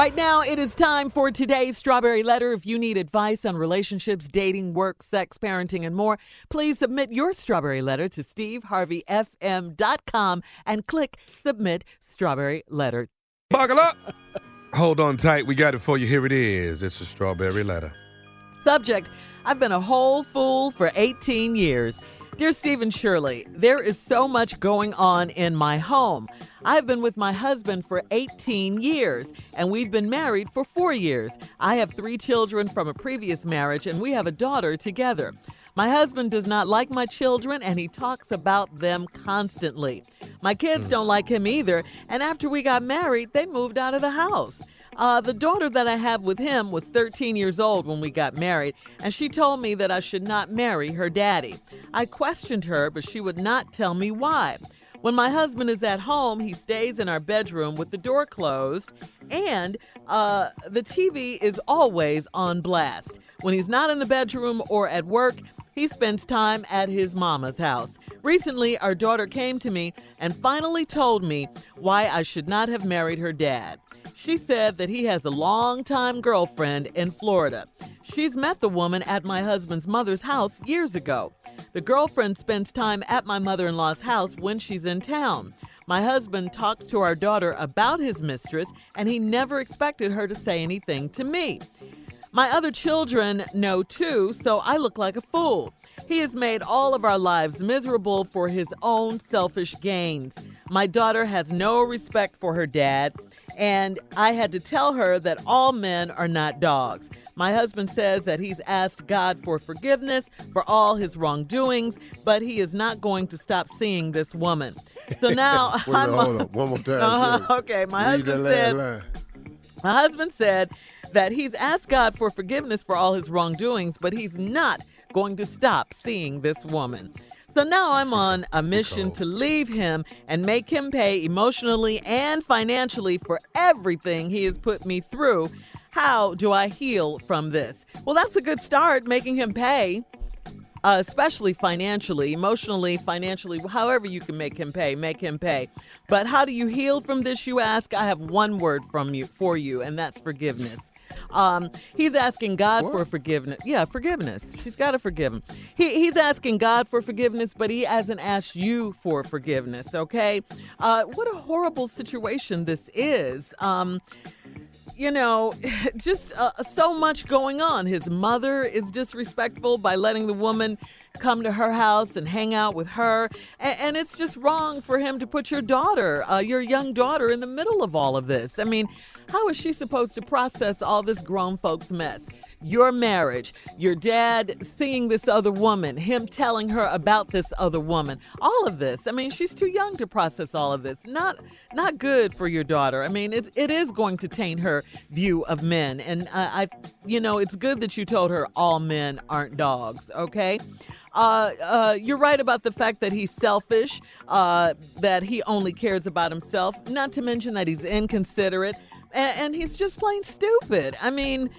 Right now, it is time for today's Strawberry Letter. If you need advice on relationships, dating, work, sex, parenting, and more, please submit your Strawberry Letter to steveharveyfm.com and click Submit Strawberry Letter. Buckle up. Hold on tight. We got it for you. Here it is. It's a Strawberry Letter. Subject I've been a whole fool for 18 years. Dear Stephen Shirley, there is so much going on in my home. I've been with my husband for 18 years, and we've been married for four years. I have three children from a previous marriage, and we have a daughter together. My husband does not like my children, and he talks about them constantly. My kids hmm. don't like him either, and after we got married, they moved out of the house. Uh, the daughter that I have with him was 13 years old when we got married, and she told me that I should not marry her daddy. I questioned her, but she would not tell me why. When my husband is at home, he stays in our bedroom with the door closed, and uh, the TV is always on blast. When he's not in the bedroom or at work, he spends time at his mama's house. Recently, our daughter came to me and finally told me why I should not have married her dad. She said that he has a longtime girlfriend in Florida. She's met the woman at my husband's mother's house years ago. The girlfriend spends time at my mother in law's house when she's in town. My husband talks to our daughter about his mistress, and he never expected her to say anything to me. My other children know too, so I look like a fool. He has made all of our lives miserable for his own selfish gains. My daughter has no respect for her dad, and I had to tell her that all men are not dogs. My husband says that he's asked God for forgiveness for all his wrongdoings, but he is not going to stop seeing this woman. So now Wait, I'm hold on. One more time. Uh-huh, okay, my husband said line. my husband said that he's asked God for forgiveness for all his wrongdoings, but he's not going to stop seeing this woman. So now I'm on a mission to leave him and make him pay emotionally and financially for everything he has put me through. How do I heal from this? Well, that's a good start, making him pay. Uh, especially financially, emotionally, financially, however you can make him pay, make him pay. But how do you heal from this, you ask? I have one word from you for you, and that's forgiveness. Um, he's asking God what? for forgiveness. Yeah, forgiveness. He's got to forgive him. He, he's asking God for forgiveness, but he hasn't asked you for forgiveness. Okay, uh, what a horrible situation this is. Um, you know, just uh, so much going on. His mother is disrespectful by letting the woman come to her house and hang out with her. And, and it's just wrong for him to put your daughter, uh, your young daughter, in the middle of all of this. I mean, how is she supposed to process all this grown folks mess? Your marriage, your dad seeing this other woman, him telling her about this other woman, all of this. I mean, she's too young to process all of this. Not not good for your daughter. I mean, it, it is going to taint her view of men. And uh, I, you know, it's good that you told her all men aren't dogs, okay? Uh, uh, you're right about the fact that he's selfish, uh, that he only cares about himself, not to mention that he's inconsiderate and, and he's just plain stupid. I mean,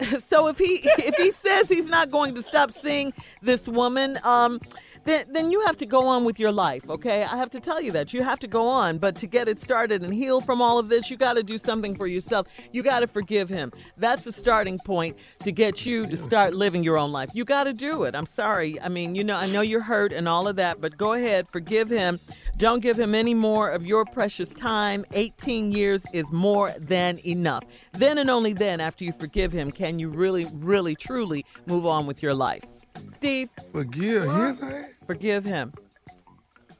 so if he if he says he's not going to stop seeing this woman, um, then, then you have to go on with your life, okay? I have to tell you that. You have to go on. But to get it started and heal from all of this, you got to do something for yourself. You got to forgive him. That's the starting point to get you to start living your own life. You got to do it. I'm sorry. I mean, you know, I know you're hurt and all of that, but go ahead, forgive him. Don't give him any more of your precious time. 18 years is more than enough. Then and only then, after you forgive him, can you really, really, truly move on with your life. Steve. Forgive his ass? Forgive him.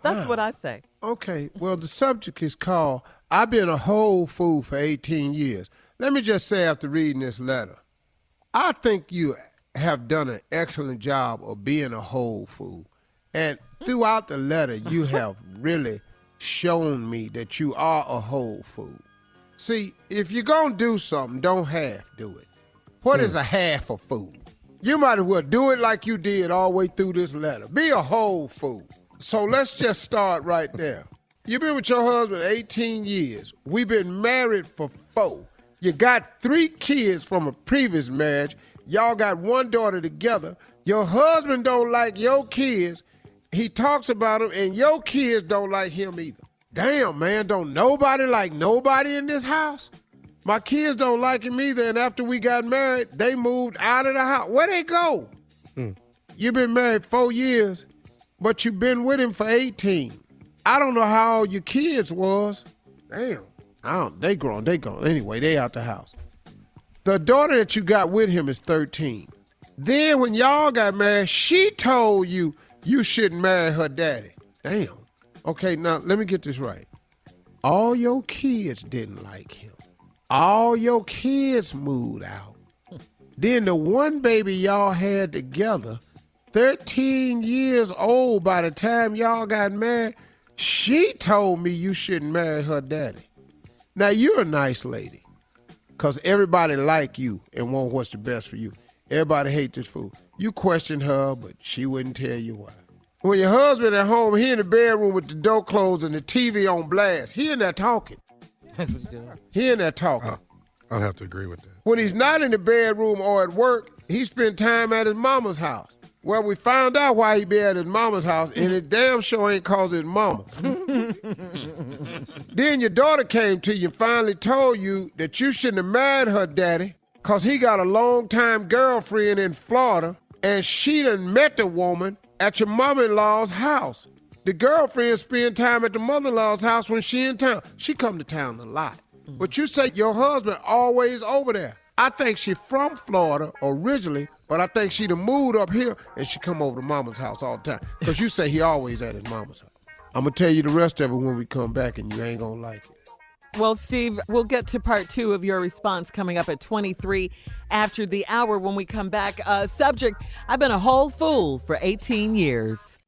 That's what I say. Okay. Well, the subject is called I've been a whole fool for 18 years. Let me just say after reading this letter, I think you have done an excellent job of being a whole fool. And hmm? throughout the letter, you have really shown me that you are a whole fool. See, if you're going to do something, don't half do it. What is hmm. a half a fool? You might as well do it like you did all the way through this letter. Be a whole fool. So let's just start right there. You've been with your husband 18 years. We've been married for four. You got three kids from a previous marriage. Y'all got one daughter together. Your husband don't like your kids. He talks about them, and your kids don't like him either. Damn, man, don't nobody like nobody in this house? My kids don't like him either, and after we got married, they moved out of the house. Where they go? Mm. You've been married four years, but you've been with him for 18. I don't know how old your kids was. Damn. I don't, they grown, they grown. Anyway, they out the house. The daughter that you got with him is 13. Then when y'all got married, she told you you shouldn't marry her daddy. Damn. Okay, now let me get this right. All your kids didn't like him all your kids moved out. then the one baby y'all had together, 13 years old by the time y'all got married, she told me you shouldn't marry her daddy. Now you're a nice lady. Cause everybody like you and want what's the best for you. Everybody hate this fool. You question her, but she wouldn't tell you why. When your husband at home, he in the bedroom with the door closed and the TV on blast, he in there talking. That's what he's doing. He in there talking. Uh, I'll have to agree with that. When he's not in the bedroom or at work, he spend time at his mama's house. Well, we found out why he be at his mama's house, and it damn sure ain't cause his mama. then your daughter came to you and finally told you that you shouldn't have married her daddy because he got a long-time girlfriend in Florida, and she done met the woman at your mother-in-law's house. The girlfriend spend time at the mother-in-law's house when she in town. She come to town a lot. Mm-hmm. But you say your husband always over there. I think she from Florida originally, but I think she done moved up here and she come over to mama's house all the time. Because you say he always at his mama's house. I'm going to tell you the rest of it when we come back and you ain't going to like it. Well, Steve, we'll get to part two of your response coming up at 23 after the hour when we come back. Uh, subject I've been a whole fool for 18 years.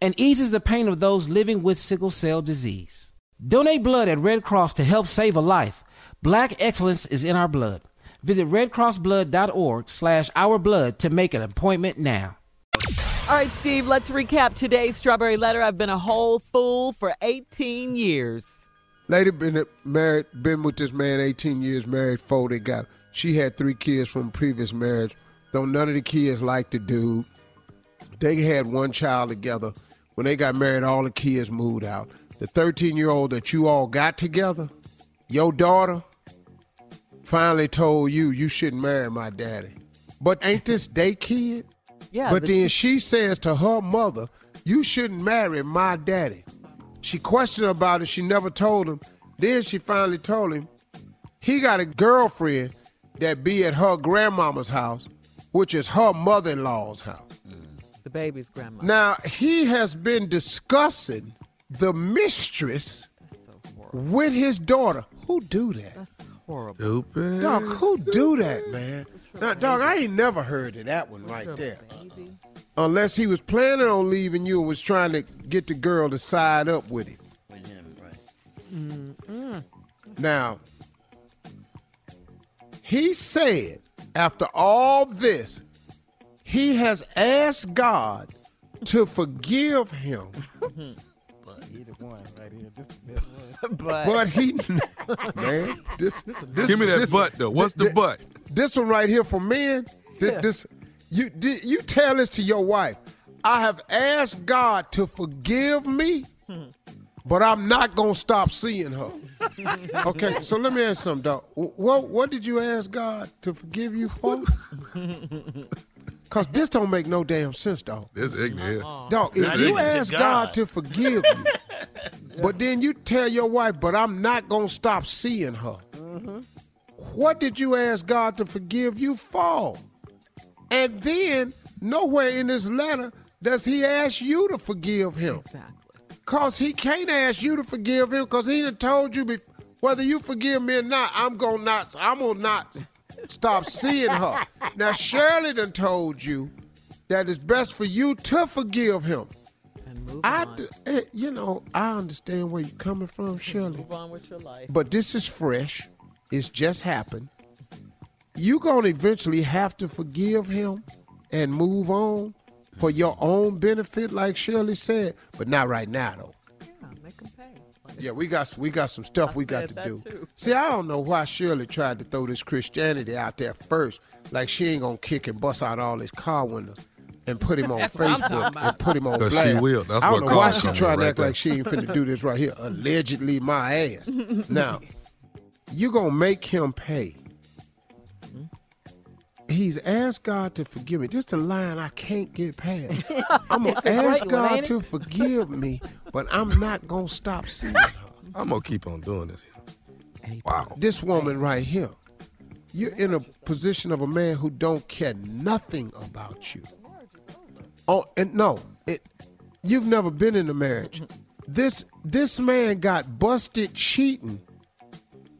and eases the pain of those living with sickle cell disease. Donate blood at Red Cross to help save a life. Black excellence is in our blood. Visit redcrossblood.org slash ourblood to make an appointment now. All right, Steve, let's recap today's strawberry letter. I've been a whole fool for 18 years. Lady been married, been with this man 18 years, married four. They got, she had three kids from previous marriage. Though none of the kids liked the dude. They had one child together. When they got married, all the kids moved out. The 13 year old that you all got together, your daughter, finally told you you shouldn't marry my daddy. But ain't this day kid? Yeah. But the- then she says to her mother, You shouldn't marry my daddy. She questioned about it. She never told him. Then she finally told him he got a girlfriend that be at her grandmama's house, which is her mother in law's house. The baby's grandma. Now, he has been discussing the mistress with his daughter. Who do that? That's horrible. Stupid. Dog, who do that, man? Now, dog, I ain't never heard of that one right there. Unless he was planning on leaving you and was trying to get the girl to side up with him. Now, he said after all this, he has asked God to forgive him. But either one right here. This the best one. But, But he, man, this, this Give me that this- butt, though. What's the this- butt? This one right here for men. This, this you di- you tell this to your wife. I have asked God to forgive me, but I'm not gonna stop seeing her. Okay, so let me ask you something, dog. What what did you ask God to forgive you for? Cause this don't make no damn sense, dog. This ignorant. Uh-uh. Dog, if That's you ask God. God. to forgive you, but then you tell your wife, but I'm not gonna stop seeing her. Mm-hmm. What did you ask God to forgive you for? And then nowhere in this letter does he ask you to forgive him. exactly. Cause he can't ask you to forgive him because he done told you bef- whether you forgive me or not, I'm gonna not I'm gonna not stop seeing her. Now Shirley done told you that it's best for you to forgive him. And move I, on. d- eh, you know, I understand where you're coming from, Shirley. Move on with your life. But this is fresh. It's just happened. You're going to eventually have to forgive him and move on for your own benefit, like Shirley said. But not right now, though. Yeah, we got we got some stuff I we got to do. too. See, I don't know why Shirley tried to throw this Christianity out there first, like she ain't gonna kick and bust out all his car windows and put him on That's what Facebook and put him on 'Cause she blast. will. That's I don't what know why caused she something trying to right act there. like she ain't finna do this right here. Allegedly, my ass. now, you gonna make him pay. He's asked God to forgive me. This the line I can't get past. I'm gonna It's a great ask one, God ain't it? to forgive me, but I'm not gonna stop seeing her. I'm gonna keep on doing this. Wow. This woman right here, you're in a position of a man who don't care nothing about you. Oh, and no, it. You've never been in a marriage. This this man got busted cheating,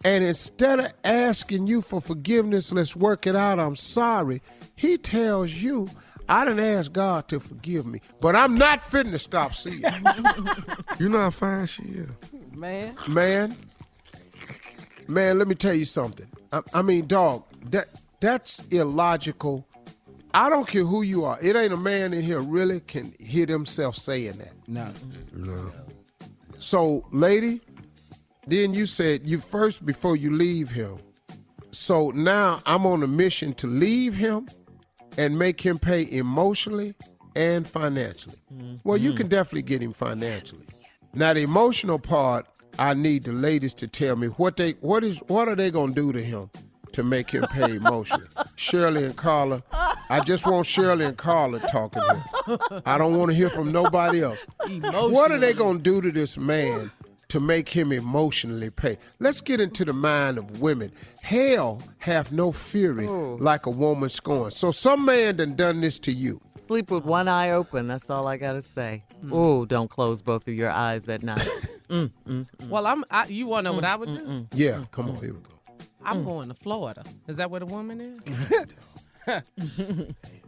and instead of asking you for forgiveness, let's work it out. I'm sorry. He tells you, I didn't ask God to forgive me, but I'm not fitting to stop seeing. you." You know how fine she is. Man. man man let me tell you something I, I mean dog that that's illogical i don't care who you are it ain't a man in here really can hear themselves saying that No. No. so lady then you said you first before you leave him so now i'm on a mission to leave him and make him pay emotionally and financially well you mm-hmm. can definitely get him financially now the emotional part, I need the ladies to tell me what they what is what are they gonna do to him to make him pay emotionally. Shirley and Carla, I just want Shirley and Carla talking here. I don't want to hear from nobody else. What are they gonna do to this man to make him emotionally pay? Let's get into the mind of women. Hell have no fury like a woman scorned. So some man done done this to you. Sleep with one eye open. That's all I gotta say. Ooh, don't close both of your eyes at night. Mm, mm, mm. Well, I'm. I, you want to know what I would do? Yeah, come on, here we go. I'm going to Florida. Is that where the woman is? I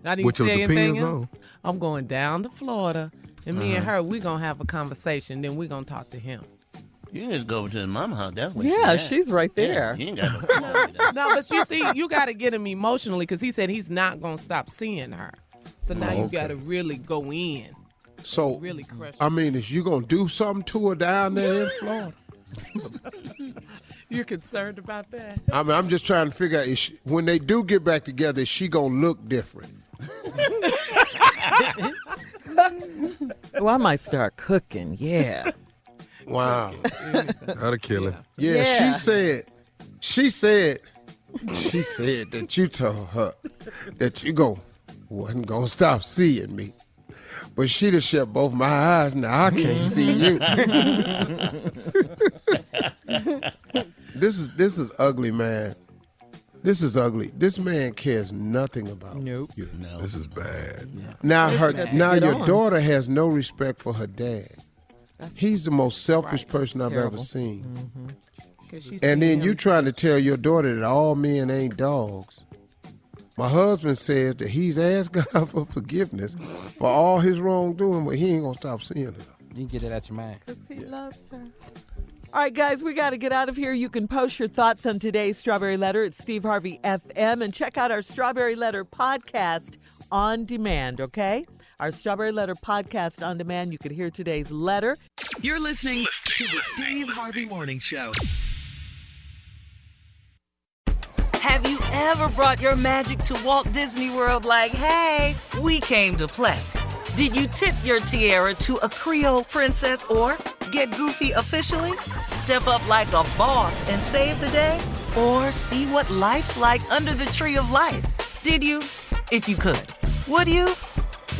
didn't With your say anything depends else. on. I'm going down to Florida, and me and Uh-huh. her, we gonna have a conversation. Then we gonna talk to him. You can just go over to his mama house. That's what Yeah, she she's right there. Yeah, you ain't got no problem with that. no, but you see, you got to get him emotionally because he said he's not gonna stop seeing her. So now Oh, you okay. got to really go in. So Really crush I mean, is you gonna do something to her down there in Florida? You're concerned about that? I mean, I'm just trying to figure out is she, when they do get back together, is she gonna look different? Well, I might start cooking. Yeah. Wow. That'll kill him. Yeah, Yeah. she said. She said. She said that you told her that you go wasn't gonna stop seeing me. But she done shut both my eyes. Now I can't see you. this is this is ugly, man. This is ugly. This man cares nothing about Nope. you. This is bad. Now Yes, her you now your daughter has no respect for her dad. That's He's the most selfish person I've ever Terrible. seen. Mm-hmm. 'Cause she And then you trying to tell your daughter that all men ain't dogs. My husband says that he's asked God for forgiveness for all his wrongdoing, but he ain't gonna stop seeing her. You can get it out your mind. Because he loves her. All right, guys, we got to get out of here. You can post your thoughts on today's Strawberry Letter at Steve Harvey FM and check out our Strawberry Letter podcast on demand, okay? Our Strawberry Letter podcast on demand. You can hear today's letter. You're listening to the Steve Harvey Morning Show. Have you ever brought your magic to Walt Disney World like, hey, we came to play? Did you tip your tiara to a Creole princess or get goofy officially? Step up like a boss and save the day? Or see what life's like under the tree of life? Did you? If you could. Would you?